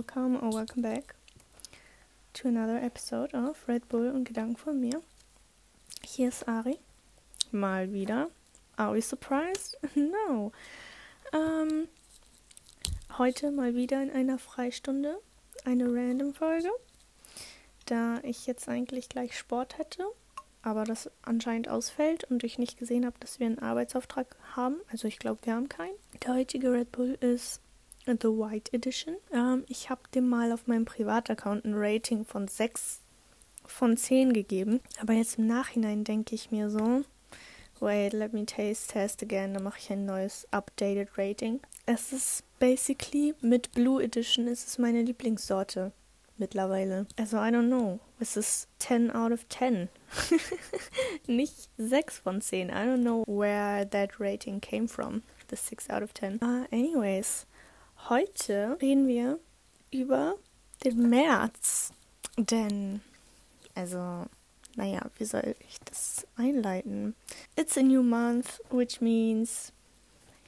welcome or welcome back to another episode of Red Bull und Gedanken von mir. Hier ist Ari. Mal wieder. Are we surprised? No. Ähm, heute mal wieder in einer Freistunde. Eine Random-Folge. Da ich jetzt eigentlich gleich Sport hätte, aber das anscheinend ausfällt und ich nicht gesehen habe, dass wir einen Arbeitsauftrag haben. Also ich glaube, wir haben keinen. Der heutige Red Bull ist The White Edition. Ähm, ich habe dem mal auf meinem Privataccount ein Rating von 6 von 10 gegeben. Aber jetzt im Nachhinein denke ich mir so, wait, let me taste test again. Da mache ich ein neues updated Rating. Es ist basically mit Blue Edition ist es meine Lieblingssorte mittlerweile. Also I don't know. Es ist 10 out of 10. Nicht 6 von 10. I don't know where that rating came from. The 6 out of 10. Uh, anyways, Heute reden wir über den März. Denn, also, naja, wie soll ich das einleiten? It's a new month, which means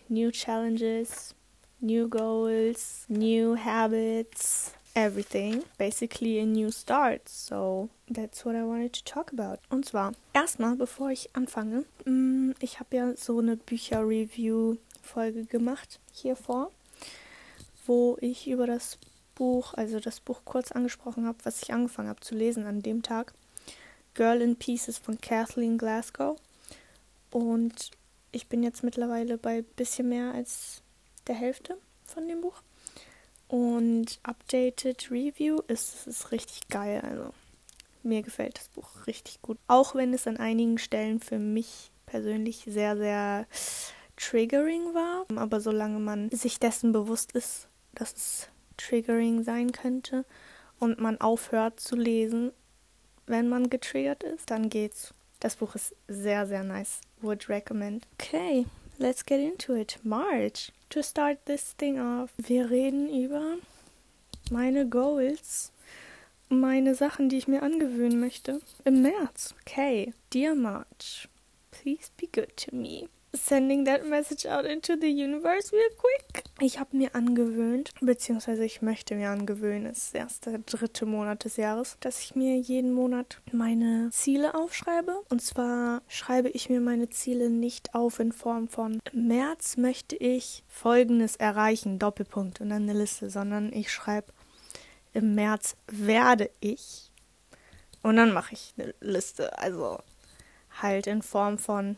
new challenges, new goals, new habits, everything. Basically a new start. So that's what I wanted to talk about. Und zwar, erstmal, bevor ich anfange, mm, ich habe ja so eine Bücher-Review-Folge gemacht hier vor wo ich über das Buch, also das Buch kurz angesprochen habe, was ich angefangen habe zu lesen an dem Tag. Girl in Pieces von Kathleen Glasgow. Und ich bin jetzt mittlerweile bei ein bisschen mehr als der Hälfte von dem Buch. Und Updated Review ist, ist richtig geil. Also mir gefällt das Buch richtig gut. Auch wenn es an einigen Stellen für mich persönlich sehr, sehr triggering war. Aber solange man sich dessen bewusst ist, dass es triggering sein könnte und man aufhört zu lesen, wenn man getriggert ist, dann geht's. Das Buch ist sehr, sehr nice. Would recommend. Okay, let's get into it. March. To start this thing off. Wir reden über meine Goals, meine Sachen, die ich mir angewöhnen möchte. Im März. Okay. Dear March, please be good to me sending that message out into the universe real quick. Ich habe mir angewöhnt, beziehungsweise ich möchte mir angewöhnen, es ist erst der dritte Monat des Jahres, dass ich mir jeden Monat meine Ziele aufschreibe. Und zwar schreibe ich mir meine Ziele nicht auf in Form von im März möchte ich folgendes erreichen, Doppelpunkt und dann eine Liste, sondern ich schreibe im März werde ich und dann mache ich eine Liste. Also halt in Form von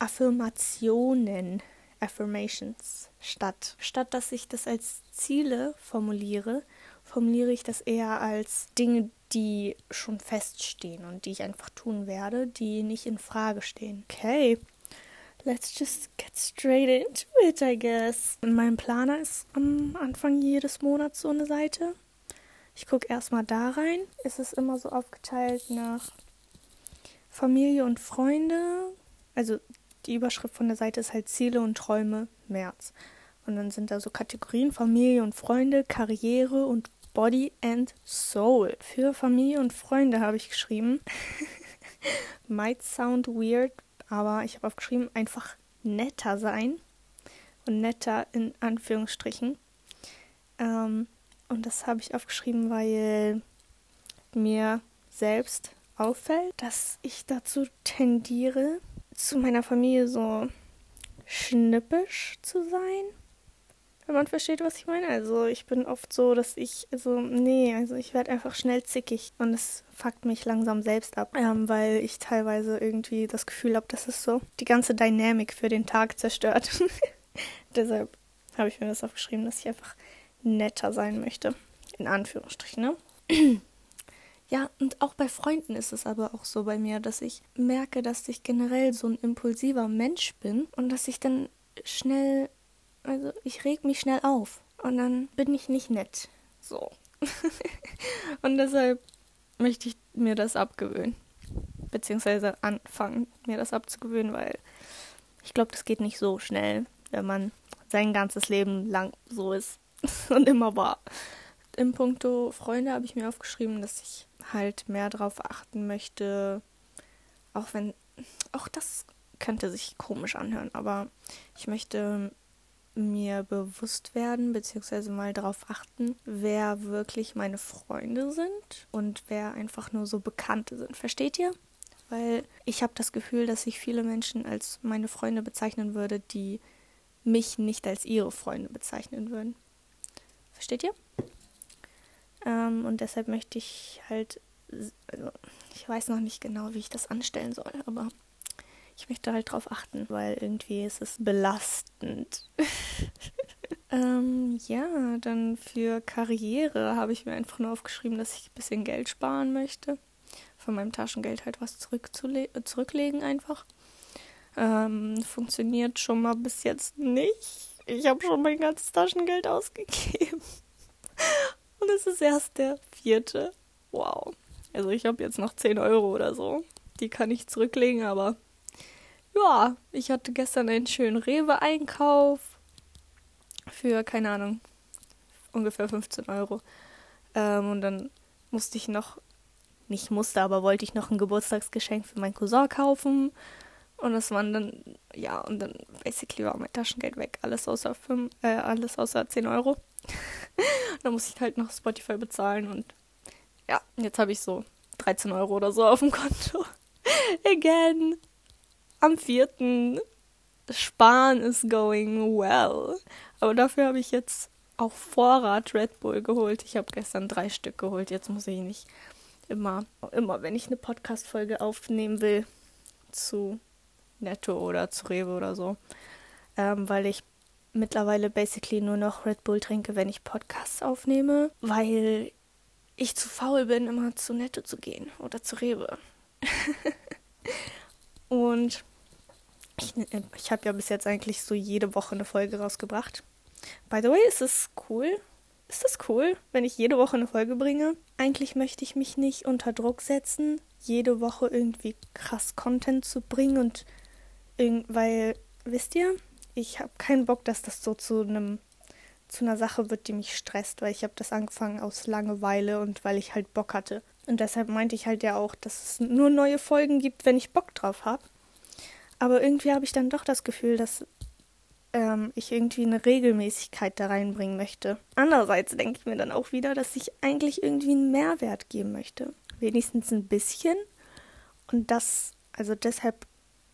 Affirmationen, Affirmations statt. Statt dass ich das als Ziele formuliere, formuliere ich das eher als Dinge, die schon feststehen und die ich einfach tun werde, die nicht in Frage stehen. Okay. Let's just get straight into it, I guess. In meinem Planer ist am Anfang jedes Monats so eine Seite. Ich gucke erstmal da rein. Es ist immer so aufgeteilt nach Familie und Freunde. Also die Überschrift von der Seite ist halt Ziele und Träume März. Und dann sind da so Kategorien Familie und Freunde, Karriere und Body and Soul. Für Familie und Freunde habe ich geschrieben. Might sound weird, aber ich habe aufgeschrieben, einfach netter sein. Und netter in Anführungsstrichen. Ähm, und das habe ich aufgeschrieben, weil mir selbst auffällt, dass ich dazu tendiere, zu meiner Familie so schnippisch zu sein. Wenn man versteht, was ich meine. Also ich bin oft so, dass ich, also nee, also ich werde einfach schnell zickig und es fuckt mich langsam selbst ab, ähm, weil ich teilweise irgendwie das Gefühl habe, dass es so die ganze Dynamik für den Tag zerstört. Deshalb habe ich mir das aufgeschrieben, dass ich einfach netter sein möchte. In Anführungsstrichen, ne? Ja, und auch bei Freunden ist es aber auch so bei mir, dass ich merke, dass ich generell so ein impulsiver Mensch bin und dass ich dann schnell, also ich reg mich schnell auf und dann bin ich nicht nett. So. und deshalb möchte ich mir das abgewöhnen. Beziehungsweise anfangen, mir das abzugewöhnen, weil ich glaube, das geht nicht so schnell, wenn man sein ganzes Leben lang so ist und immer war. Im Punkto Freunde habe ich mir aufgeschrieben, dass ich halt mehr darauf achten möchte, auch wenn, auch das könnte sich komisch anhören, aber ich möchte mir bewusst werden, beziehungsweise mal darauf achten, wer wirklich meine Freunde sind und wer einfach nur so Bekannte sind. Versteht ihr? Weil ich habe das Gefühl, dass ich viele Menschen als meine Freunde bezeichnen würde, die mich nicht als ihre Freunde bezeichnen würden. Versteht ihr? Ähm, und deshalb möchte ich halt, also ich weiß noch nicht genau, wie ich das anstellen soll, aber ich möchte halt drauf achten, weil irgendwie ist es belastend. ähm, ja, dann für Karriere habe ich mir einfach nur aufgeschrieben, dass ich ein bisschen Geld sparen möchte. Von meinem Taschengeld halt was zurücklegen einfach. Ähm, funktioniert schon mal bis jetzt nicht. Ich habe schon mein ganzes Taschengeld ausgegeben. Und es ist erst der vierte. Wow. Also ich habe jetzt noch 10 Euro oder so. Die kann ich zurücklegen, aber ja, ich hatte gestern einen schönen Rewe-Einkauf für, keine Ahnung, ungefähr 15 Euro. Ähm, und dann musste ich noch, nicht musste, aber wollte ich noch ein Geburtstagsgeschenk für meinen Cousin kaufen. Und das waren dann, ja, und dann basically war mein Taschengeld weg. Alles außer, 5, äh, alles außer 10 Euro. dann musste ich halt noch Spotify bezahlen und ja, jetzt habe ich so 13 Euro oder so auf dem Konto. Again am vierten Sparen is going well. Aber dafür habe ich jetzt auch Vorrat Red Bull geholt. Ich habe gestern drei Stück geholt. Jetzt muss ich nicht immer, immer, wenn ich eine Podcast-Folge aufnehmen will, zu Netto oder zu Rewe oder so. Ähm, weil ich mittlerweile basically nur noch Red Bull trinke, wenn ich Podcasts aufnehme, weil ich zu faul bin, immer zu Netto zu gehen oder zu Rewe. Und ich, ich habe ja bis jetzt eigentlich so jede Woche eine Folge rausgebracht. By the way, ist es cool? Ist das cool, wenn ich jede Woche eine Folge bringe? Eigentlich möchte ich mich nicht unter Druck setzen, jede Woche irgendwie krass Content zu bringen und weil, wisst ihr, ich habe keinen Bock, dass das so zu einem zu einer Sache wird, die mich stresst, weil ich habe das angefangen aus Langeweile und weil ich halt Bock hatte. Und deshalb meinte ich halt ja auch, dass es nur neue Folgen gibt, wenn ich Bock drauf habe. Aber irgendwie habe ich dann doch das Gefühl, dass ähm, ich irgendwie eine Regelmäßigkeit da reinbringen möchte. Andererseits denke ich mir dann auch wieder, dass ich eigentlich irgendwie einen Mehrwert geben möchte. Wenigstens ein bisschen. Und das, also deshalb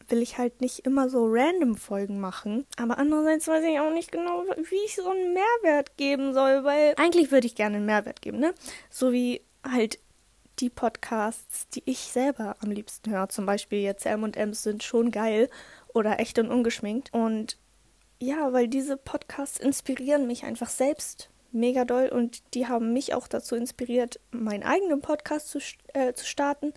will ich halt nicht immer so random Folgen machen. Aber andererseits weiß ich auch nicht genau, wie ich so einen Mehrwert geben soll, weil eigentlich würde ich gerne einen Mehrwert geben, ne? So wie halt die Podcasts, die ich selber am liebsten höre, zum Beispiel jetzt M&M's sind schon geil oder echt und ungeschminkt. Und ja, weil diese Podcasts inspirieren mich einfach selbst mega doll und die haben mich auch dazu inspiriert, meinen eigenen Podcast zu, äh, zu starten.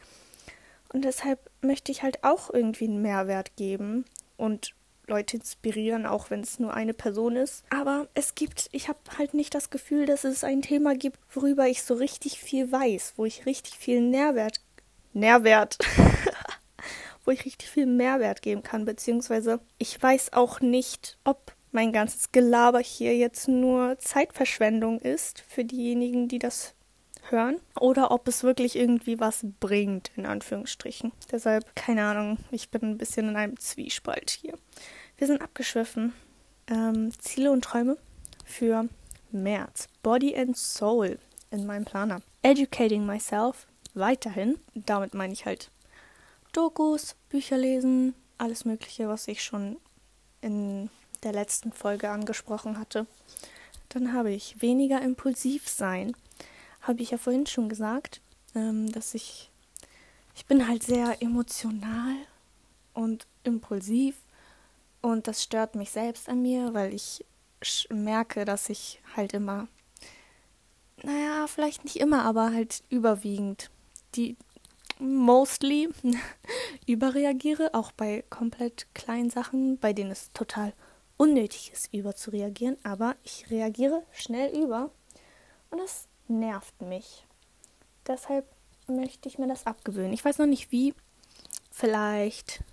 Und deshalb möchte ich halt auch irgendwie einen Mehrwert geben und Leute inspirieren, auch wenn es nur eine Person ist. Aber es gibt, ich habe halt nicht das Gefühl, dass es ein Thema gibt, worüber ich so richtig viel weiß, wo ich richtig viel Nährwert, Nährwert, wo ich richtig viel Mehrwert geben kann, beziehungsweise ich weiß auch nicht, ob mein ganzes Gelaber hier jetzt nur Zeitverschwendung ist für diejenigen, die das hören oder ob es wirklich irgendwie was bringt, in Anführungsstrichen. Deshalb, keine Ahnung, ich bin ein bisschen in einem Zwiespalt hier. Wir sind abgeschwiffen. Ähm, Ziele und Träume für März. Body and Soul in meinem Planer. Educating myself weiterhin. Damit meine ich halt Dokus, Bücher lesen, alles Mögliche, was ich schon in der letzten Folge angesprochen hatte. Dann habe ich weniger impulsiv sein. Habe ich ja vorhin schon gesagt, ähm, dass ich ich bin halt sehr emotional und impulsiv und das stört mich selbst an mir, weil ich merke, dass ich halt immer, naja, vielleicht nicht immer, aber halt überwiegend die mostly überreagiere, auch bei komplett kleinen Sachen, bei denen es total unnötig ist, überzureagieren, aber ich reagiere schnell über und das nervt mich. Deshalb möchte ich mir das abgewöhnen. Ich weiß noch nicht wie. Vielleicht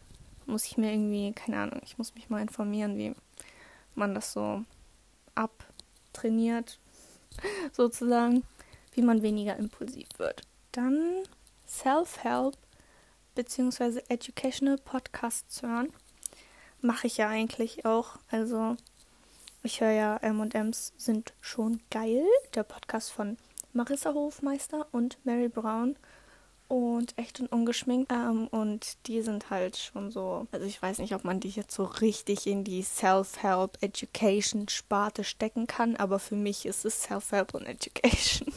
muss ich mir irgendwie, keine Ahnung, ich muss mich mal informieren, wie man das so abtrainiert, sozusagen, wie man weniger impulsiv wird. Dann Self-Help bzw. Educational Podcasts hören. Mache ich ja eigentlich auch. Also ich höre ja M&M's sind schon geil, der Podcast von Marissa Hofmeister und Mary Brown und echt und ungeschminkt. Ähm, und die sind halt schon so, also ich weiß nicht, ob man die jetzt so richtig in die Self-Help Education Sparte stecken kann, aber für mich ist es Self-Help und Education.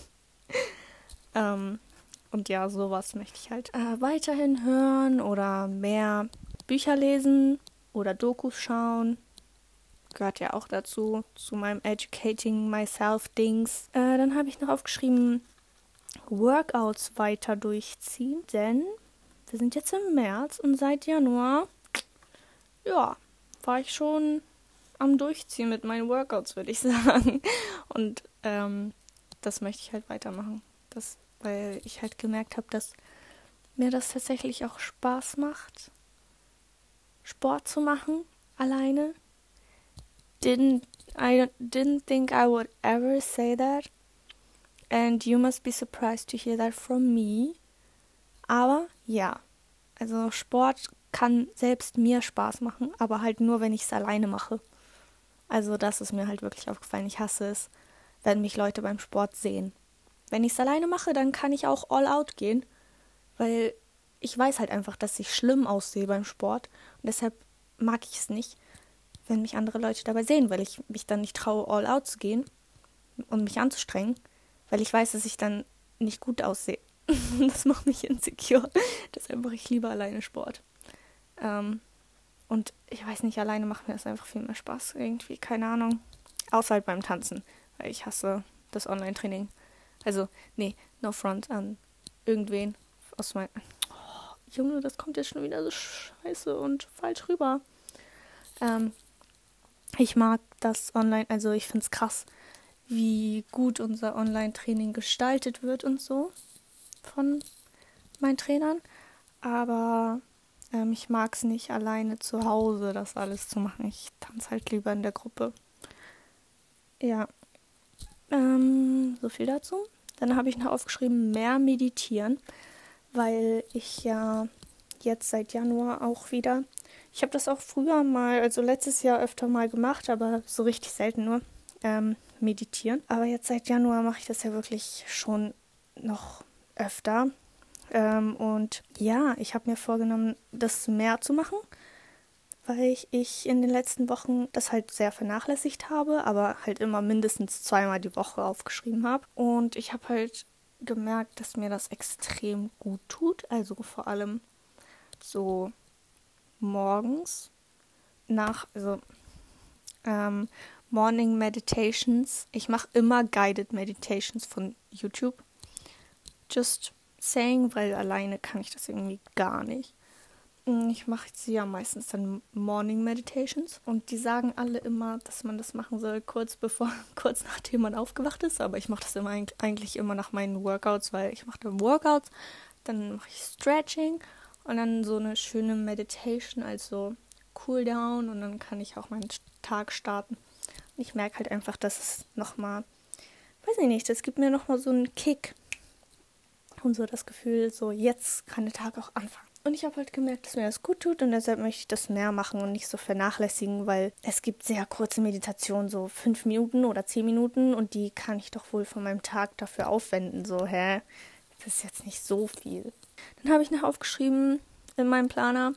ähm, und ja, sowas möchte ich halt äh, weiterhin hören oder mehr Bücher lesen oder Dokus schauen. Gehört ja auch dazu, zu meinem Educating Myself Dings. Äh, dann habe ich noch aufgeschrieben, Workouts weiter durchziehen, denn wir sind jetzt im März und seit Januar, ja, war ich schon am Durchziehen mit meinen Workouts, würde ich sagen. Und ähm, das möchte ich halt weitermachen. Das, weil ich halt gemerkt habe, dass mir das tatsächlich auch Spaß macht, Sport zu machen, alleine. Didn't I didn't think I would ever say that. And you must be surprised to hear that from me. Aber ja, also Sport kann selbst mir Spaß machen, aber halt nur, wenn ich es alleine mache. Also das ist mir halt wirklich aufgefallen. Ich hasse es, wenn mich Leute beim Sport sehen. Wenn ich es alleine mache, dann kann ich auch all out gehen, weil ich weiß halt einfach, dass ich schlimm aussehe beim Sport und deshalb mag ich es nicht, wenn mich andere Leute dabei sehen, weil ich mich dann nicht traue, all out zu gehen und mich anzustrengen weil ich weiß, dass ich dann nicht gut aussehe. das macht mich insecure. Deshalb mache ich lieber alleine Sport. Ähm, und ich weiß nicht, alleine macht mir das einfach viel mehr Spaß. Irgendwie, keine Ahnung. Außer halt beim Tanzen, weil ich hasse das Online-Training. Also, nee, no front an irgendwen aus meinem. Oh, Junge, das kommt jetzt schon wieder so scheiße und falsch rüber. Ähm, ich mag das online, also ich finde es krass, wie gut unser Online-Training gestaltet wird und so von meinen Trainern. Aber ähm, ich mag es nicht alleine zu Hause, das alles zu machen. Ich tanze halt lieber in der Gruppe. Ja. Ähm, so viel dazu. Dann habe ich noch aufgeschrieben, mehr meditieren, weil ich ja jetzt seit Januar auch wieder. Ich habe das auch früher mal, also letztes Jahr öfter mal gemacht, aber so richtig selten nur. Ähm, meditieren. Aber jetzt seit Januar mache ich das ja wirklich schon noch öfter. Ähm, und ja, ich habe mir vorgenommen, das mehr zu machen, weil ich in den letzten Wochen das halt sehr vernachlässigt habe, aber halt immer mindestens zweimal die Woche aufgeschrieben habe. Und ich habe halt gemerkt, dass mir das extrem gut tut. Also vor allem so morgens nach, also ähm, Morning Meditations. Ich mache immer Guided Meditations von YouTube. Just saying, weil alleine kann ich das irgendwie gar nicht. Ich mache sie ja meistens dann Morning Meditations und die sagen alle immer, dass man das machen soll kurz bevor, kurz nachdem man aufgewacht ist. Aber ich mache das immer eigentlich immer nach meinen Workouts, weil ich mache dann Workouts, dann mache ich Stretching und dann so eine schöne Meditation, also Cool Down und dann kann ich auch meinen Tag starten ich merke halt einfach, dass es nochmal, weiß ich nicht, das gibt mir nochmal so einen Kick. Und so das Gefühl, so jetzt kann der Tag auch anfangen. Und ich habe halt gemerkt, dass mir das gut tut und deshalb möchte ich das mehr machen und nicht so vernachlässigen, weil es gibt sehr kurze Meditationen, so fünf Minuten oder zehn Minuten und die kann ich doch wohl von meinem Tag dafür aufwenden. So, hä? Das ist jetzt nicht so viel. Dann habe ich noch aufgeschrieben in meinem Planer,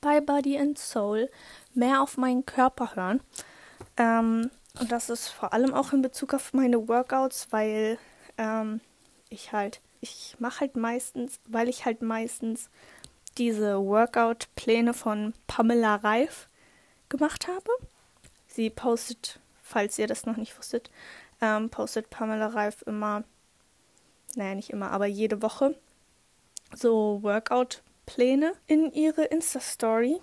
bei Body and Soul mehr auf meinen Körper hören. Ähm, und das ist vor allem auch in Bezug auf meine Workouts, weil ähm, ich halt, ich mache halt meistens, weil ich halt meistens diese Workout-Pläne von Pamela Reif gemacht habe. Sie postet, falls ihr das noch nicht wusstet, ähm, postet Pamela Reif immer, naja, nicht immer, aber jede Woche so Workout-Pläne in ihre Insta-Story.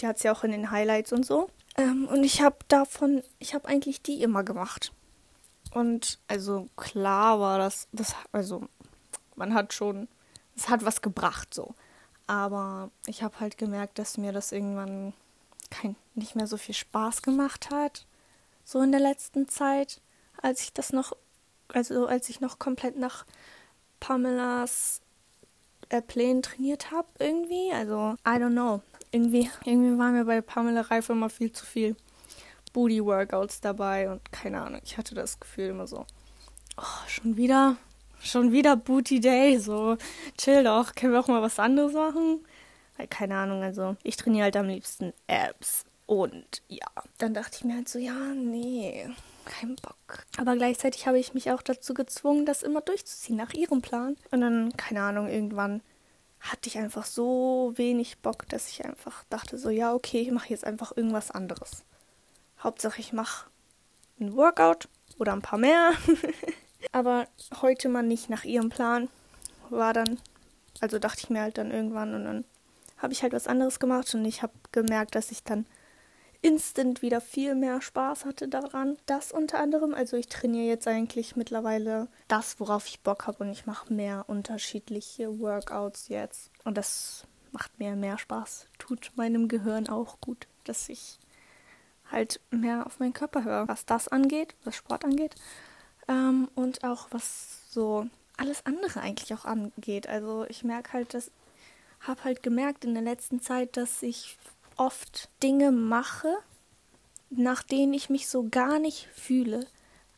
Die hat sie auch in den Highlights und so. Ähm, und ich habe davon, ich habe eigentlich die immer gemacht. Und also klar war das, das, also man hat schon, es hat was gebracht so. Aber ich habe halt gemerkt, dass mir das irgendwann kein, nicht mehr so viel Spaß gemacht hat. So in der letzten Zeit, als ich das noch, also als ich noch komplett nach Pamelas äh, Plänen trainiert habe irgendwie. Also, I don't know. Irgendwie, irgendwie war mir bei Pamela Reif immer viel zu viel Booty-Workouts dabei und keine Ahnung, ich hatte das Gefühl immer so, oh, schon wieder, schon wieder Booty Day, so chill doch, können wir auch mal was anderes machen? Keine Ahnung, also ich trainiere halt am liebsten Abs. Und ja, dann dachte ich mir halt so, ja, nee, kein Bock. Aber gleichzeitig habe ich mich auch dazu gezwungen, das immer durchzuziehen nach ihrem Plan. Und dann, keine Ahnung, irgendwann hatte ich einfach so wenig Bock, dass ich einfach dachte so, ja, okay, ich mache jetzt einfach irgendwas anderes. Hauptsache, ich mache ein Workout oder ein paar mehr. Aber heute mal nicht nach ihrem Plan. War dann, also dachte ich mir halt dann irgendwann und dann habe ich halt was anderes gemacht und ich habe gemerkt, dass ich dann instant wieder viel mehr Spaß hatte daran. Das unter anderem. Also ich trainiere jetzt eigentlich mittlerweile das, worauf ich Bock habe und ich mache mehr unterschiedliche Workouts jetzt. Und das macht mir mehr Spaß. Tut meinem Gehirn auch gut, dass ich halt mehr auf meinen Körper höre, was das angeht, was Sport angeht. Ähm, und auch was so alles andere eigentlich auch angeht. Also ich merke halt, dass habe halt gemerkt in der letzten Zeit, dass ich oft Dinge mache, nach denen ich mich so gar nicht fühle.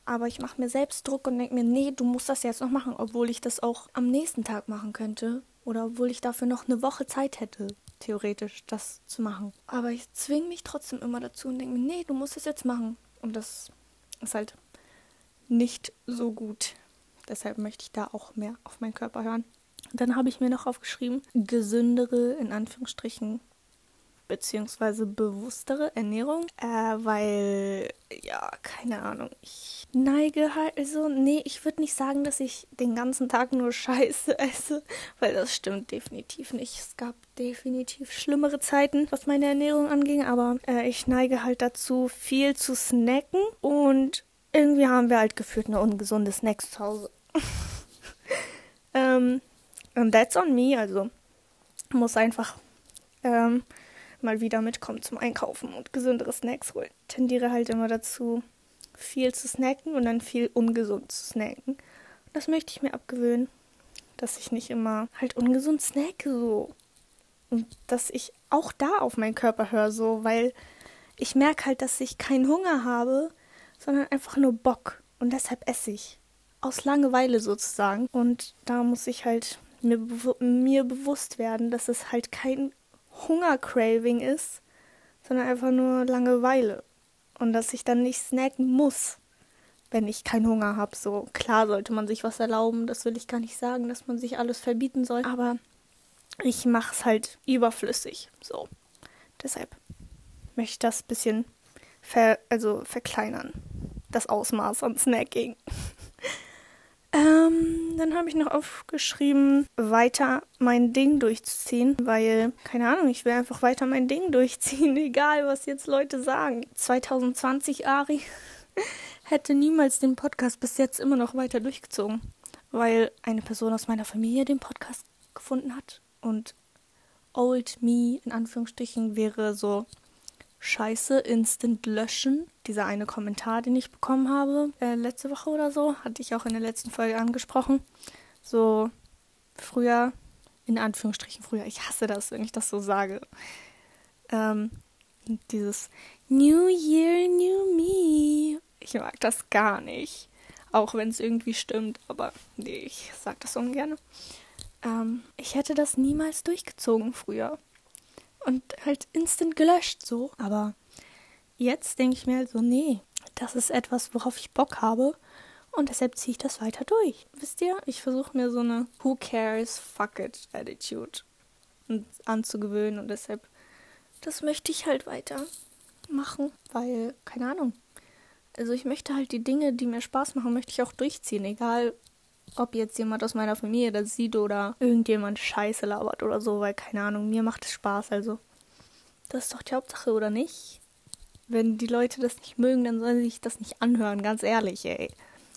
Aber ich mache mir selbst Druck und denke mir, nee, du musst das jetzt noch machen, obwohl ich das auch am nächsten Tag machen könnte. Oder obwohl ich dafür noch eine Woche Zeit hätte, theoretisch, das zu machen. Aber ich zwinge mich trotzdem immer dazu und denke mir, nee, du musst das jetzt machen. Und das ist halt nicht so gut. Deshalb möchte ich da auch mehr auf meinen Körper hören. Dann habe ich mir noch aufgeschrieben, gesündere, in Anführungsstrichen, beziehungsweise bewusstere Ernährung, äh, weil, ja, keine Ahnung, ich neige halt, also, nee, ich würde nicht sagen, dass ich den ganzen Tag nur Scheiße esse, weil das stimmt definitiv nicht. Es gab definitiv schlimmere Zeiten, was meine Ernährung anging, aber äh, ich neige halt dazu, viel zu snacken und irgendwie haben wir halt gefühlt eine ungesunde Snacks zu Hause. ähm, und that's on me, also muss einfach ähm, mal wieder mitkommen zum Einkaufen und gesündere Snacks holen. Ich tendiere halt immer dazu, viel zu snacken und dann viel ungesund zu snacken. Das möchte ich mir abgewöhnen, dass ich nicht immer halt ungesund snacke so. Und dass ich auch da auf meinen Körper höre so, weil ich merke halt, dass ich keinen Hunger habe, sondern einfach nur Bock. Und deshalb esse ich. Aus Langeweile sozusagen. Und da muss ich halt mir, mir bewusst werden, dass es halt kein Hungercraving ist, sondern einfach nur Langeweile. Und dass ich dann nicht snacken muss, wenn ich keinen Hunger habe. So klar sollte man sich was erlauben, das will ich gar nicht sagen, dass man sich alles verbieten soll. Aber ich mache es halt überflüssig. So. Deshalb möchte ich das ein bisschen ver also verkleinern. Das Ausmaß an Snacking. Ähm, dann habe ich noch aufgeschrieben, weiter mein Ding durchzuziehen, weil, keine Ahnung, ich will einfach weiter mein Ding durchziehen, egal was jetzt Leute sagen. 2020 Ari hätte niemals den Podcast bis jetzt immer noch weiter durchgezogen, weil eine Person aus meiner Familie den Podcast gefunden hat und Old Me in Anführungsstrichen wäre so Scheiße instant löschen. Dieser eine Kommentar, den ich bekommen habe, äh, letzte Woche oder so, hatte ich auch in der letzten Folge angesprochen. So früher, in Anführungsstrichen früher, ich hasse das, wenn ich das so sage. Ähm, dieses New Year, New Me. Ich mag das gar nicht. Auch wenn es irgendwie stimmt, aber nee, ich sag das ungern. Ähm, ich hätte das niemals durchgezogen früher und halt instant gelöscht so. Aber jetzt denke ich mir halt so, nee, das ist etwas, worauf ich Bock habe. Und deshalb ziehe ich das weiter durch. Wisst ihr, ich versuche mir so eine Who cares, fuck it Attitude anzugewöhnen. Und deshalb, das möchte ich halt weiter machen, weil, keine Ahnung. Also ich möchte halt die Dinge, die mir Spaß machen, möchte ich auch durchziehen. Egal, ob jetzt jemand aus meiner Familie das sieht oder irgendjemand Scheiße labert oder so, weil keine Ahnung, mir macht es Spaß, also das ist doch die Hauptsache, oder nicht? Wenn die Leute das nicht mögen, dann sollen sie sich das nicht anhören, ganz ehrlich, ey.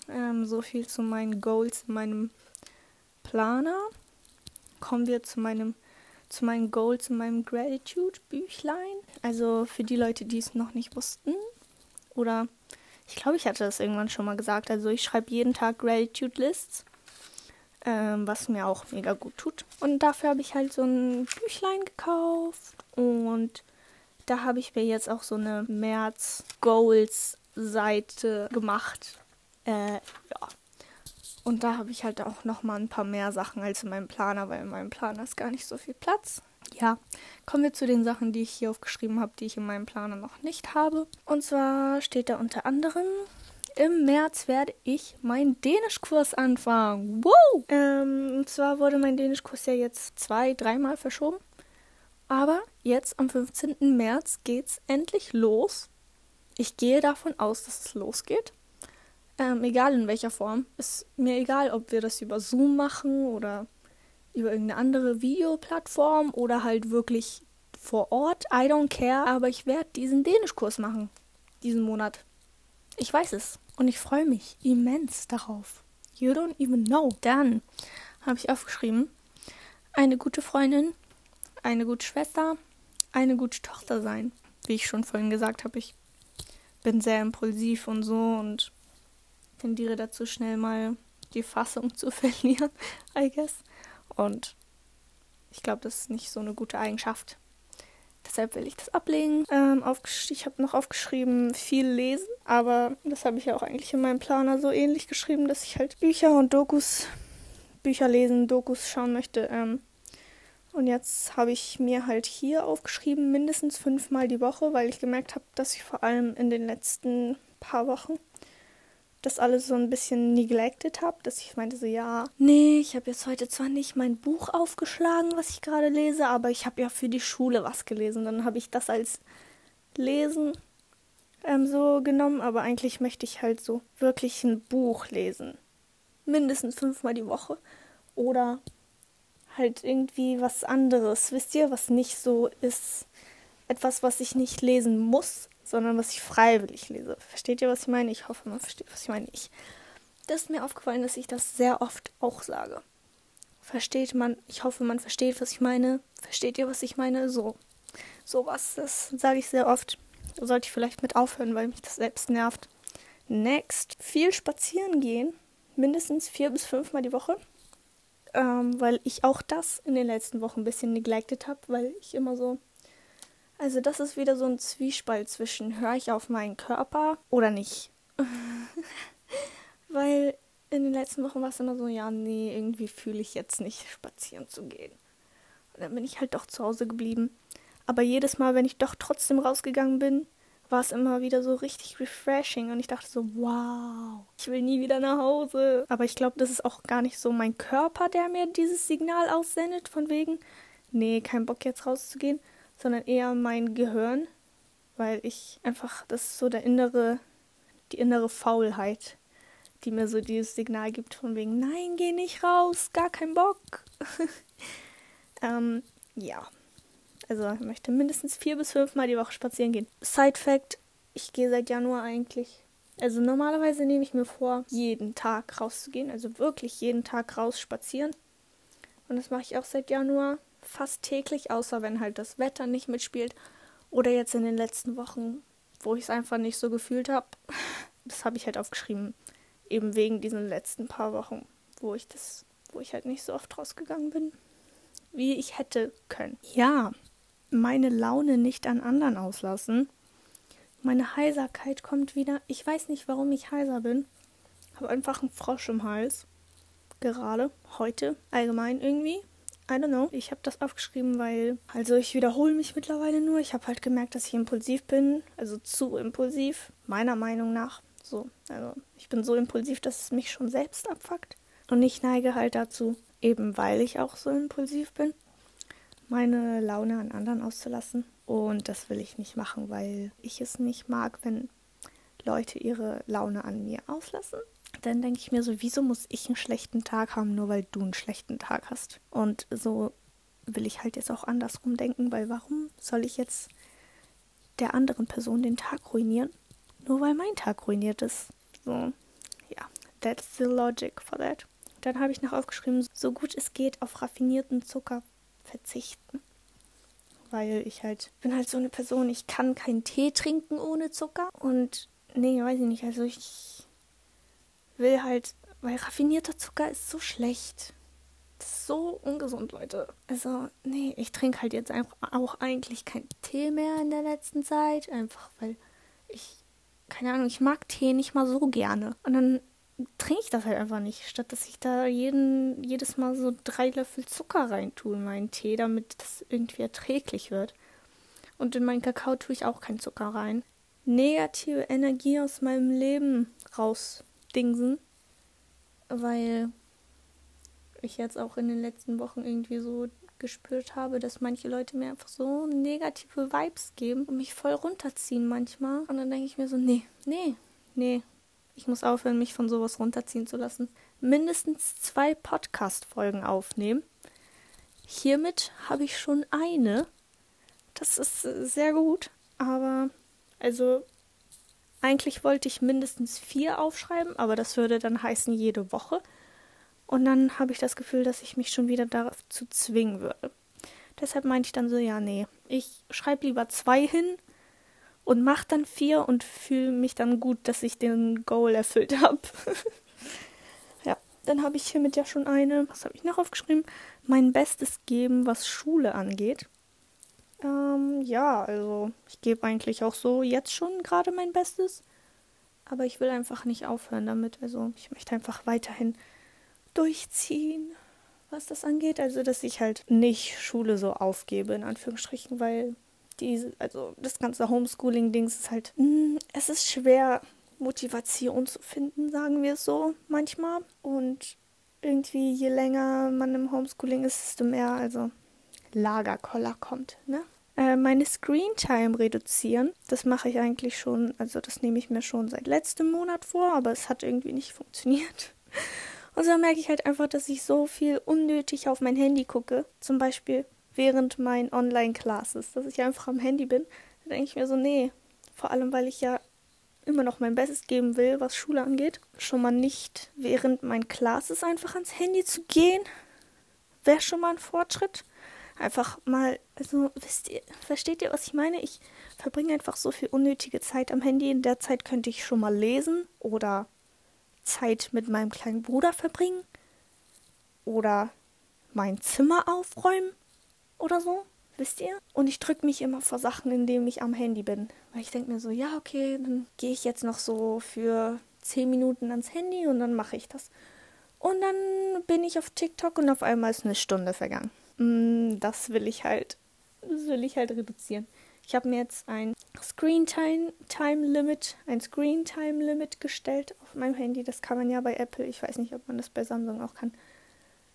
Ähm, so viel zu meinen Goals in meinem Planer. Kommen wir zu meinem zu meinen Goals in meinem Gratitude Büchlein. Also für die Leute, die es noch nicht wussten oder ich glaube, ich hatte das irgendwann schon mal gesagt. Also ich schreibe jeden Tag Gratitude Lists, ähm, was mir auch mega gut tut. Und dafür habe ich halt so ein Büchlein gekauft und Da habe ich mir jetzt auch so eine März-Goals-Seite gemacht. Äh, ja. Und da habe ich halt auch noch mal ein paar mehr Sachen als in meinem Planer, weil in meinem Planer ist gar nicht so viel Platz. Ja, kommen wir zu den Sachen, die ich hier aufgeschrieben habe, die ich in meinem Planer noch nicht habe. Und zwar steht da unter anderem, im März werde ich meinen Dänischkurs anfangen. Wow! Ähm, und zwar wurde mein Dänischkurs ja jetzt zwei, dreimal verschoben. Aber jetzt am 15. März geht's endlich los. Ich gehe davon aus, dass es losgeht. Ähm, egal in welcher Form. Ist mir egal, ob wir das über Zoom machen oder über irgendeine andere Videoplattform oder halt wirklich vor Ort. I don't care. Aber ich werde diesen Dänischkurs machen. Diesen Monat. Ich weiß es. Und ich freue mich immens darauf. You don't even know. Dann habe ich aufgeschrieben, eine gute Freundin, eine gute Schwester, eine gute Tochter sein. Wie ich schon vorhin gesagt habe, ich bin sehr impulsiv und so und tendiere dazu, schnell mal die Fassung zu verlieren, I guess. Und ich glaube, das ist nicht so eine gute Eigenschaft. Deshalb will ich das ablegen. Ähm, ich habe noch aufgeschrieben, viel lesen, aber das habe ich ja auch eigentlich in meinem Planer so ähnlich geschrieben, dass ich halt Bücher und Dokus, Bücher lesen, Dokus schauen möchte. Ähm, und jetzt habe ich mir halt hier aufgeschrieben, mindestens fünfmal die Woche, weil ich gemerkt habe, dass ich vor allem in den letzten paar Wochen das alles so ein bisschen neglected habe, dass ich meinte so, ja, nee, ich habe jetzt heute zwar nicht mein Buch aufgeschlagen, was ich gerade lese, aber ich habe ja für die Schule was gelesen. Dann habe ich das als Lesen ähm, so genommen, aber eigentlich möchte ich halt so wirklich ein Buch lesen. Mindestens fünfmal die Woche. Oder halt irgendwie was anderes, wisst ihr, was nicht so ist. Etwas, was ich nicht lesen muss, sondern was ich freiwillig lese. Versteht ihr, was ich meine? Ich hoffe, man versteht, was ich meine. Ich. Das ist mir aufgefallen, dass ich das sehr oft auch sage. Versteht man, ich hoffe, man versteht, was ich meine. Versteht ihr, was ich meine? So. Sowas, das sage ich sehr oft. Sollte ich vielleicht mit aufhören, weil mich das selbst nervt. Next. Viel spazieren gehen. Mindestens vier bis fünfmal die Woche. Ähm, weil ich auch das in den letzten Wochen ein bisschen neglected habe, weil ich immer so also das ist wieder so ein Zwiespalt zwischen höre ich auf meinen Körper oder nicht. Weil in den letzten Wochen war es immer so, ja, nee, irgendwie fühle ich jetzt nicht spazieren zu gehen. Und dann bin ich halt doch zu Hause geblieben. Aber jedes Mal, wenn ich doch trotzdem rausgegangen bin, war es immer wieder so richtig refreshing und ich dachte so, wow, ich will nie wieder nach Hause. Aber ich glaube, das ist auch gar nicht so mein Körper, der mir dieses Signal aussendet, von wegen, nee, kein Bock jetzt rauszugehen, sondern eher mein Gehirn, weil ich einfach, das ist so der innere, die innere Faulheit, die mir so dieses Signal gibt von wegen, nein, geh nicht raus, gar kein Bock. ähm, ja. Also ich möchte mindestens vier bis fünf Mal die Woche spazieren gehen. Side Fact, ich gehe seit Januar eigentlich. Also normalerweise nehme ich mir vor, jeden Tag rauszugehen. Also wirklich jeden Tag raus spazieren. Und das mache ich auch seit Januar fast täglich, außer wenn halt das Wetter nicht mitspielt. Oder jetzt in den letzten Wochen, wo ich es einfach nicht so gefühlt habe. Das habe ich halt aufgeschrieben. Eben wegen diesen letzten paar Wochen, wo ich das, wo ich halt nicht so oft rausgegangen bin, wie ich hätte können. Ja, meine Laune nicht an anderen auslassen. Meine Heiserkeit kommt wieder. Ich weiß nicht, warum ich heiser bin. Habe einfach einen Frosch im Hals. Gerade, heute, allgemein irgendwie. I don't know. Ich habe das aufgeschrieben, weil, also ich wiederhole mich mittlerweile nur. Ich habe halt gemerkt, dass ich impulsiv bin, also zu impulsiv, meiner Meinung nach. So, also ich bin so impulsiv, dass es mich schon selbst abfuckt. Und ich neige halt dazu, eben weil ich auch so impulsiv bin, meine Laune an anderen auszulassen. Und das will ich nicht machen, weil ich es nicht mag, wenn Leute ihre Laune an mir auslassen dann denke ich mir so, wieso muss ich einen schlechten Tag haben, nur weil du einen schlechten Tag hast? Und so will ich halt jetzt auch andersrum denken, weil warum soll ich jetzt der anderen Person den Tag ruinieren, nur weil mein Tag ruiniert ist? So, ja, that's the logic for that. Dann habe ich noch aufgeschrieben, so gut es geht auf raffinierten Zucker verzichten. Weil ich halt bin halt so eine Person, ich kann keinen Tee trinken ohne Zucker. Und nee, weiß ich nicht. Also ich will halt, weil raffinierter Zucker ist so schlecht. Ist so ungesund, Leute. Also, nee, ich trinke halt jetzt einfach auch eigentlich keinen Tee mehr in der letzten Zeit. Einfach weil ich, keine Ahnung, ich mag Tee nicht mal so gerne. Und dann trinke ich das halt einfach nicht, statt dass ich da jeden, jedes Mal so drei Löffel Zucker reintue in meinen Tee, damit das irgendwie erträglich wird. Und in meinen Kakao tue ich auch keinen Zucker rein. Negative Energie aus meinem Leben rausdingsen, weil ich jetzt auch in den letzten Wochen irgendwie so gespürt habe, dass manche Leute mir einfach so negative Vibes geben und mich voll runterziehen manchmal. Und dann denke ich mir so, nee, nee, nee, ich muss aufhören, mich von sowas runterziehen zu lassen. Mindestens zwei Podcast-Folgen aufnehmen. Hiermit habe ich schon eine. Das ist sehr gut. Aber, also, eigentlich wollte ich mindestens vier aufschreiben, aber das würde dann heißen jede Woche. Und dann habe ich das Gefühl, dass ich mich schon wieder dazu zwingen würde. Deshalb meinte ich dann so, ja, nee, ich schreibe lieber zwei hin und mache dann vier und fühle mich dann gut, dass ich den Goal erfüllt habe. ja, dann habe ich hiermit ja schon eine, was habe ich noch aufgeschrieben? Mein Bestes geben, was Schule angeht. Ähm, ja, also ich gebe eigentlich auch so jetzt schon gerade mein Bestes. Aber ich will einfach nicht aufhören damit. Also ich möchte einfach weiterhin durchziehen, was das angeht. Also dass ich halt nicht Schule so aufgebe, in Anführungsstrichen, weil die, also das ganze Homeschooling-Dings ist halt, mh, mm, es ist schwer, Motivation zu finden, sagen wir es so, manchmal. Und irgendwie, je länger man im Homeschooling ist, desto mehr, also Lagerkoller kommt, ne? Äh, meine Screentime reduzieren, das mache ich eigentlich schon, also das nehme ich mir schon seit letztem Monat vor, aber es hat irgendwie nicht funktioniert. Und so merke ich halt einfach, dass ich so viel unnötig auf mein Handy gucke. Zum Beispiel während meinen Online-Classes, dass ich einfach am Handy bin, da denke ich mir so, nee, vor allem weil ich ja immer noch mein Bestes geben will, was Schule angeht, schon mal nicht während meinen Classes einfach ans Handy zu gehen, wäre schon mal ein Fortschritt. Einfach mal, also wisst ihr, versteht ihr, was ich meine? Ich verbringe einfach so viel unnötige Zeit am Handy. In der Zeit könnte ich schon mal lesen oder Zeit mit meinem kleinen Bruder verbringen oder mein Zimmer aufräumen oder so, wisst ihr? Und ich drücke mich immer vor Sachen, indem ich am Handy bin. Weil ich denke mir so, ja, okay, dann gehe ich jetzt noch so für 10 Minuten ans Handy und dann mache ich das. Und dann bin ich auf TikTok und auf einmal ist eine Stunde vergangen. Mm, das will ich halt, das will ich halt reduzieren. Ich habe mir jetzt ein Screen Time, Time Limit, ein Screen Time Limit gestellt auf meinem Handy. Das kann man ja bei Apple. Ich weiß nicht, ob man das bei Samsung auch kann.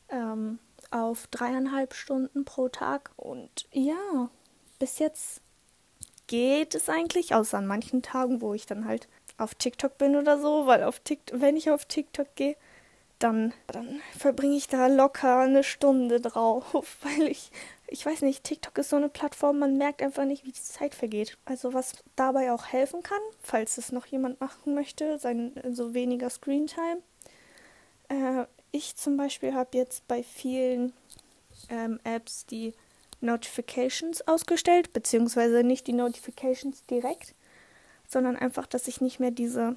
Ähm, auf dreieinhalb Stunden pro Tag. Und ja, bis jetzt geht es eigentlich, außer an manchen Tagen, wo ich dann halt auf TikTok bin oder so, weil auf TikTok, wenn ich auf TikTok gehe, dann, dann verbringe ich da locker eine Stunde drauf, weil ich, ich weiß nicht, TikTok ist so eine Plattform, man merkt einfach nicht, wie die Zeit vergeht. Also was dabei auch helfen kann, falls es noch jemand machen möchte, sein so weniger Screentime, äh, ich zum Beispiel habe jetzt bei vielen ähm, Apps die Notifications ausgestellt, beziehungsweise nicht die Notifications direkt, sondern einfach, dass ich nicht mehr diese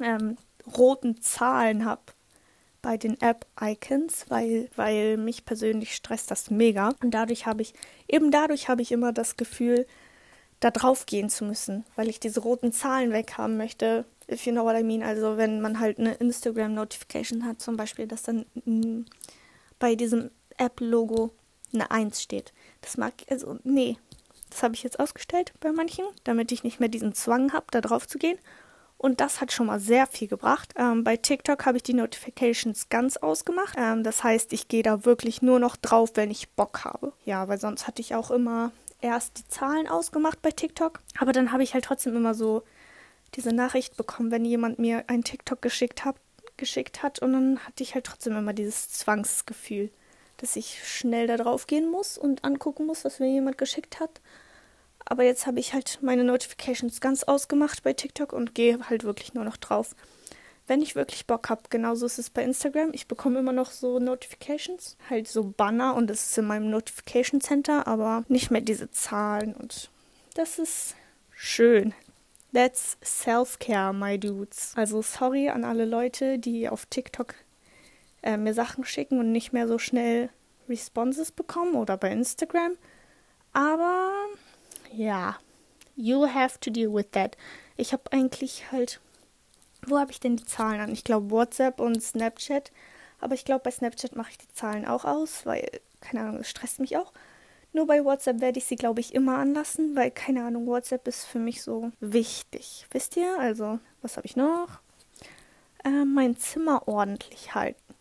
ähm, roten Zahlen habe bei den App-Icons, weil, weil mich persönlich stresst das mega. Und dadurch habe ich, eben dadurch habe ich immer das Gefühl, da drauf gehen zu müssen, weil ich diese roten Zahlen weghaben möchte, if you know what I mean. Also wenn man halt eine Instagram-Notification hat, zum Beispiel, dass dann bei diesem App-Logo eine 1 steht. Das mag, also nee, das habe ich jetzt ausgestellt bei manchen, damit ich nicht mehr diesen Zwang habe, da drauf zu gehen. Und das hat schon mal sehr viel gebracht. Ähm, bei TikTok habe ich die Notifications ganz ausgemacht. Ähm, das heißt, ich gehe da wirklich nur noch drauf, wenn ich Bock habe. Ja, weil sonst hatte ich auch immer erst die Zahlen ausgemacht bei TikTok. Aber dann habe ich halt trotzdem immer so diese Nachricht bekommen, wenn jemand mir ein TikTok geschickt hat, geschickt hat und dann hatte ich halt trotzdem immer dieses Zwangsgefühl, dass ich schnell da drauf gehen muss und angucken muss, was mir jemand geschickt hat. Aber jetzt habe ich halt meine Notifications ganz ausgemacht bei TikTok und gehe halt wirklich nur noch drauf. Wenn ich wirklich Bock habe, genauso ist es bei Instagram. Ich bekomme immer noch so Notifications, halt so Banner und das ist in meinem Notification Center, aber nicht mehr diese Zahlen und das ist schön. That's Self-Care, my dudes. Also sorry an alle Leute, die auf TikTok äh, mir Sachen schicken und nicht mehr so schnell Responses bekommen oder bei Instagram. Aber ja, you have to deal with that. Ich habe eigentlich halt, wo habe ich denn die Zahlen an? Ich glaube WhatsApp und Snapchat. Aber ich glaube, bei Snapchat mache ich die Zahlen auch aus, weil, keine Ahnung, es stresst mich auch. Nur bei WhatsApp werde ich sie, glaube ich, immer anlassen, weil, keine Ahnung, WhatsApp ist für mich so wichtig. Wisst ihr? Also, was habe ich noch? Äh, mein Zimmer ordentlich halten.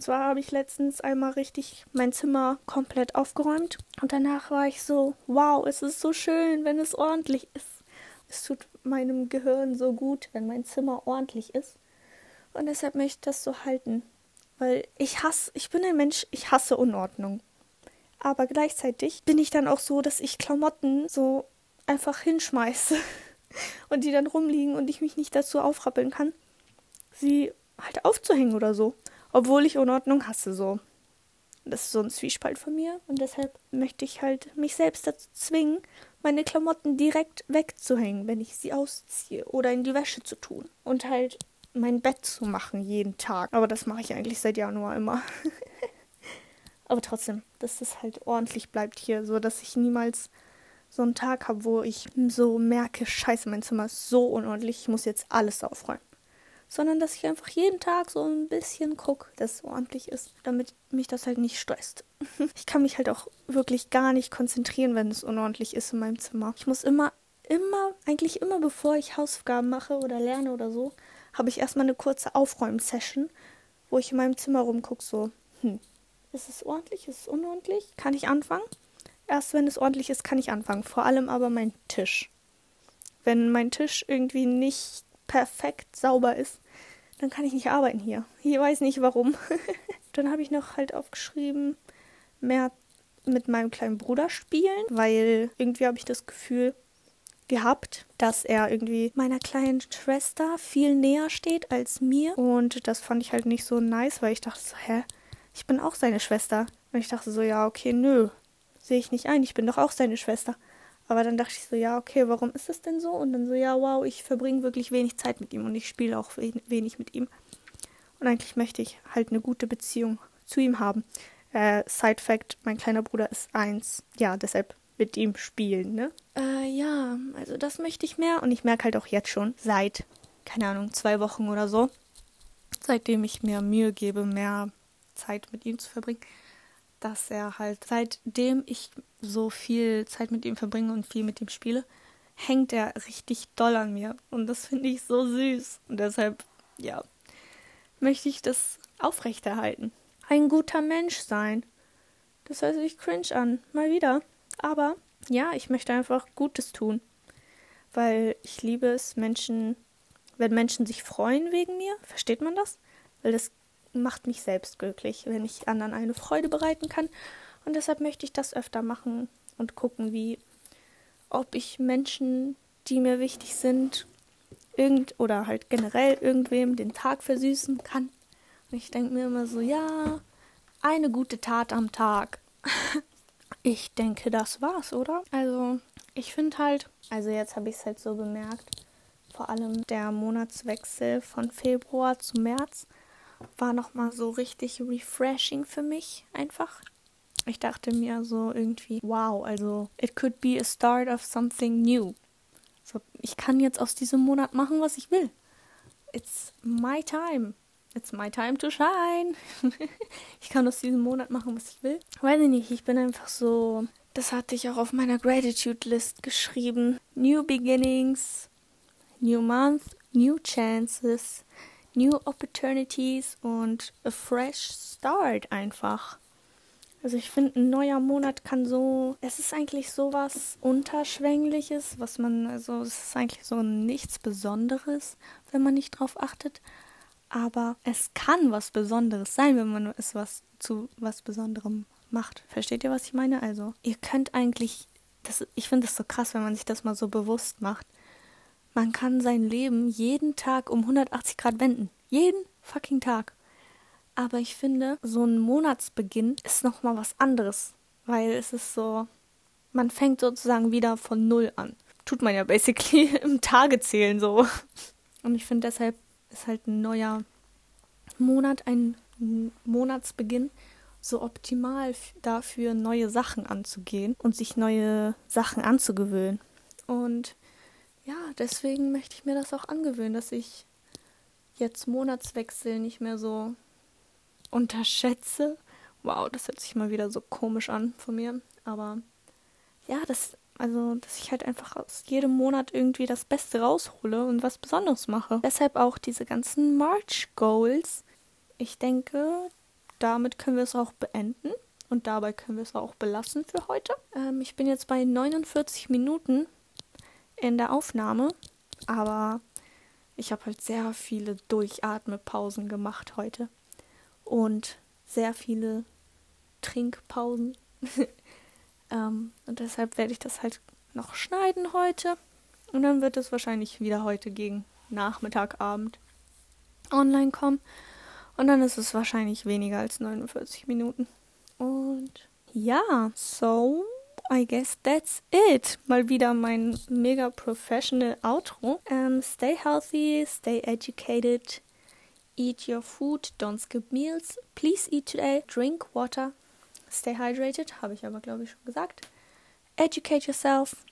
Und zwar habe ich letztens einmal richtig mein Zimmer komplett aufgeräumt und danach war ich so, wow, es ist so schön, wenn es ordentlich ist. Es tut meinem Gehirn so gut, wenn mein Zimmer ordentlich ist. Und deshalb möchte ich das so halten. Weil ich hasse, ich bin ein Mensch, ich hasse Unordnung. Aber gleichzeitig bin ich dann auch so, dass ich Klamotten so einfach hinschmeiße und die dann rumliegen und ich mich nicht dazu aufrappeln kann, sie halt aufzuhängen oder so obwohl ich Unordnung hasse so. Das ist so ein Zwiespalt von mir und deshalb möchte ich halt mich selbst dazu zwingen, meine Klamotten direkt wegzuhängen, wenn ich sie ausziehe oder in die Wäsche zu tun und halt mein Bett zu machen jeden Tag. Aber das mache ich eigentlich seit Januar immer. Aber trotzdem, dass es halt ordentlich bleibt hier, so dass ich niemals so einen Tag habe, wo ich so merke, scheiße, mein Zimmer ist so unordentlich, ich muss jetzt alles aufräumen sondern dass ich einfach jeden Tag so ein bisschen gucke, dass es ordentlich ist, damit mich das halt nicht stresst. Ich kann mich halt auch wirklich gar nicht konzentrieren, wenn es unordentlich ist in meinem Zimmer. Ich muss immer, immer, eigentlich immer bevor ich Hausaufgaben mache oder lerne oder so, habe ich erstmal eine kurze Aufräumen-Session, wo ich in meinem Zimmer rumgucke, so, hm, ist es ordentlich, ist es unordentlich? Kann ich anfangen? Erst wenn es ordentlich ist, kann ich anfangen. Vor allem aber mein Tisch. Wenn mein Tisch irgendwie nicht perfekt sauber ist, dann kann ich nicht arbeiten hier. Ich weiß nicht warum. dann habe ich noch halt aufgeschrieben, mehr mit meinem kleinen Bruder spielen, weil irgendwie habe ich das Gefühl gehabt, dass er irgendwie meiner kleinen Schwester viel näher steht als mir. Und das fand ich halt nicht so nice, weil ich dachte so, hä, ich bin auch seine Schwester. Und ich dachte so, ja, okay, nö, sehe ich nicht ein, ich bin doch auch seine Schwester. Aber dann dachte ich so, ja, okay, warum ist das denn so? Und dann so, ja, wow, ich verbringe wirklich wenig Zeit mit ihm und ich spiele auch wenig mit ihm. Und eigentlich möchte ich halt eine gute Beziehung zu ihm haben. Äh, Side Fact, mein kleiner Bruder ist eins. Ja, deshalb mit ihm spielen, ne? Äh, ja, also das möchte ich mehr. Und ich merke halt auch jetzt schon, seit, keine Ahnung, zwei Wochen oder so, seitdem ich mir Mühe gebe, mehr Zeit mit ihm zu verbringen, dass er halt, seitdem ich so viel Zeit mit ihm verbringe und viel mit ihm spiele, hängt er richtig doll an mir. Und das finde ich so süß. Und deshalb, ja, möchte ich das aufrechterhalten. Ein guter Mensch sein. Das hört sich cringe an, mal wieder. Aber ja, ich möchte einfach Gutes tun. Weil ich liebe es, Menschen, wenn Menschen sich freuen wegen mir, versteht man das? Weil das macht mich selbst glücklich, wenn ich anderen eine Freude bereiten kann. Und deshalb möchte ich das öfter machen und gucken, wie, ob ich Menschen, die mir wichtig sind, irgend oder halt generell irgendwem den Tag versüßen kann. Und ich denke mir immer so, ja, eine gute Tat am Tag. ich denke, das war's, oder? Also, ich finde halt, also jetzt habe ich es halt so bemerkt, vor allem der Monatswechsel von Februar zu März war nochmal so richtig refreshing für mich einfach. Ich dachte mir so irgendwie, wow, also it could be a start of something new. So, ich kann jetzt aus diesem Monat machen, was ich will. It's my time. It's my time to shine. ich kann aus diesem Monat machen, was ich will. Weiß ich nicht, ich bin einfach so. Das hatte ich auch auf meiner Gratitude List geschrieben. New beginnings, new month, new chances, New Opportunities und a fresh start einfach. Also ich finde, ein neuer Monat kann so, es ist eigentlich so was Unterschwängliches, was man, also es ist eigentlich so nichts Besonderes, wenn man nicht drauf achtet. Aber es kann was Besonderes sein, wenn man es was zu was Besonderem macht. Versteht ihr, was ich meine? Also, ihr könnt eigentlich, das, ich finde es so krass, wenn man sich das mal so bewusst macht. Man kann sein Leben jeden Tag um 180 Grad wenden. Jeden fucking Tag. Aber ich finde, so ein Monatsbeginn ist nochmal was anderes. Weil es ist so, man fängt sozusagen wieder von Null an. Tut man ja basically im Tagezählen so. Und ich finde deshalb ist halt ein neuer Monat ein Monatsbeginn so optimal dafür, neue Sachen anzugehen und sich neue Sachen anzugewöhnen. Und ja, deswegen möchte ich mir das auch angewöhnen, dass ich jetzt Monatswechsel nicht mehr so unterschätze. Wow, das hört sich mal wieder so komisch an von mir. Aber ja, das, also, dass ich halt einfach aus jedem Monat irgendwie das Beste raushole und was Besonderes mache. Deshalb auch diese ganzen March Goals. Ich denke, damit können wir es auch beenden. Und dabei können wir es auch belassen für heute. Ähm, ich bin jetzt bei 49 Minuten in der Aufnahme. Aber ich habe halt sehr viele Durchatmepausen gemacht heute. Und sehr viele Trinkpausen. ähm, und deshalb werde ich das halt noch schneiden heute. Und dann wird es wahrscheinlich wieder heute gegen Nachmittag, Abend online kommen. Und dann ist es wahrscheinlich weniger als 49 Minuten. Und ja, so, I guess that's it. Mal wieder mein mega professional Outro. Um, stay healthy, stay educated, eat your food, don't skip meals. Please eat today, drink water, stay hydrated, habe ich aber glaube ich schon gesagt. Educate yourself,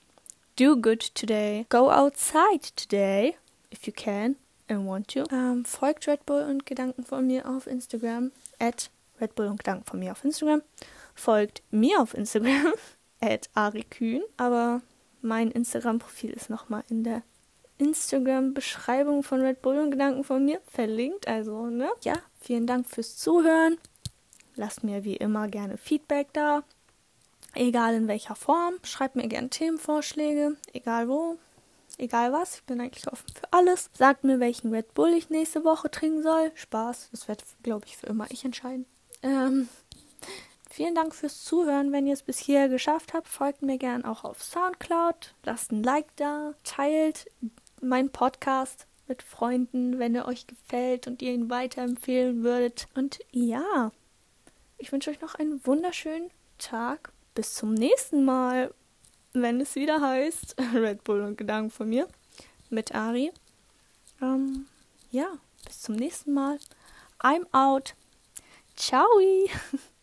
do good today, go outside today, if you can and want to. Ähm, folgt Red Bull und Gedanken von mir auf Instagram. At Red Bull und Gedanken von mir auf Instagram. Folgt mir auf Instagram. Kühn. Aber mein Instagram-Profil ist nochmal in der Instagram-Beschreibung von Red Bull und Gedanken von mir verlinkt. Also, ne? Ja, vielen Dank fürs Zuhören. Lasst mir wie immer gerne Feedback da. Egal in welcher Form. Schreibt mir gerne Themenvorschläge. Egal wo egal was. Ich bin eigentlich offen für alles. Sagt mir, welchen Red Bull ich nächste Woche trinken soll. Spaß. Das wird, glaube ich, für immer ich entscheiden. Ähm, vielen Dank fürs Zuhören. Wenn ihr es bis hier geschafft habt, folgt mir gern auch auf Soundcloud. Lasst ein Like da. Teilt meinen Podcast mit Freunden, wenn er euch gefällt und ihr ihn weiterempfehlen würdet. Und ja, ich wünsche euch noch einen wunderschönen Tag. Bis zum nächsten Mal wenn es wieder heißt Red Bull und Gedanken von mir mit Ari. Ähm, ja, bis zum nächsten Mal. I'm out. Ciao.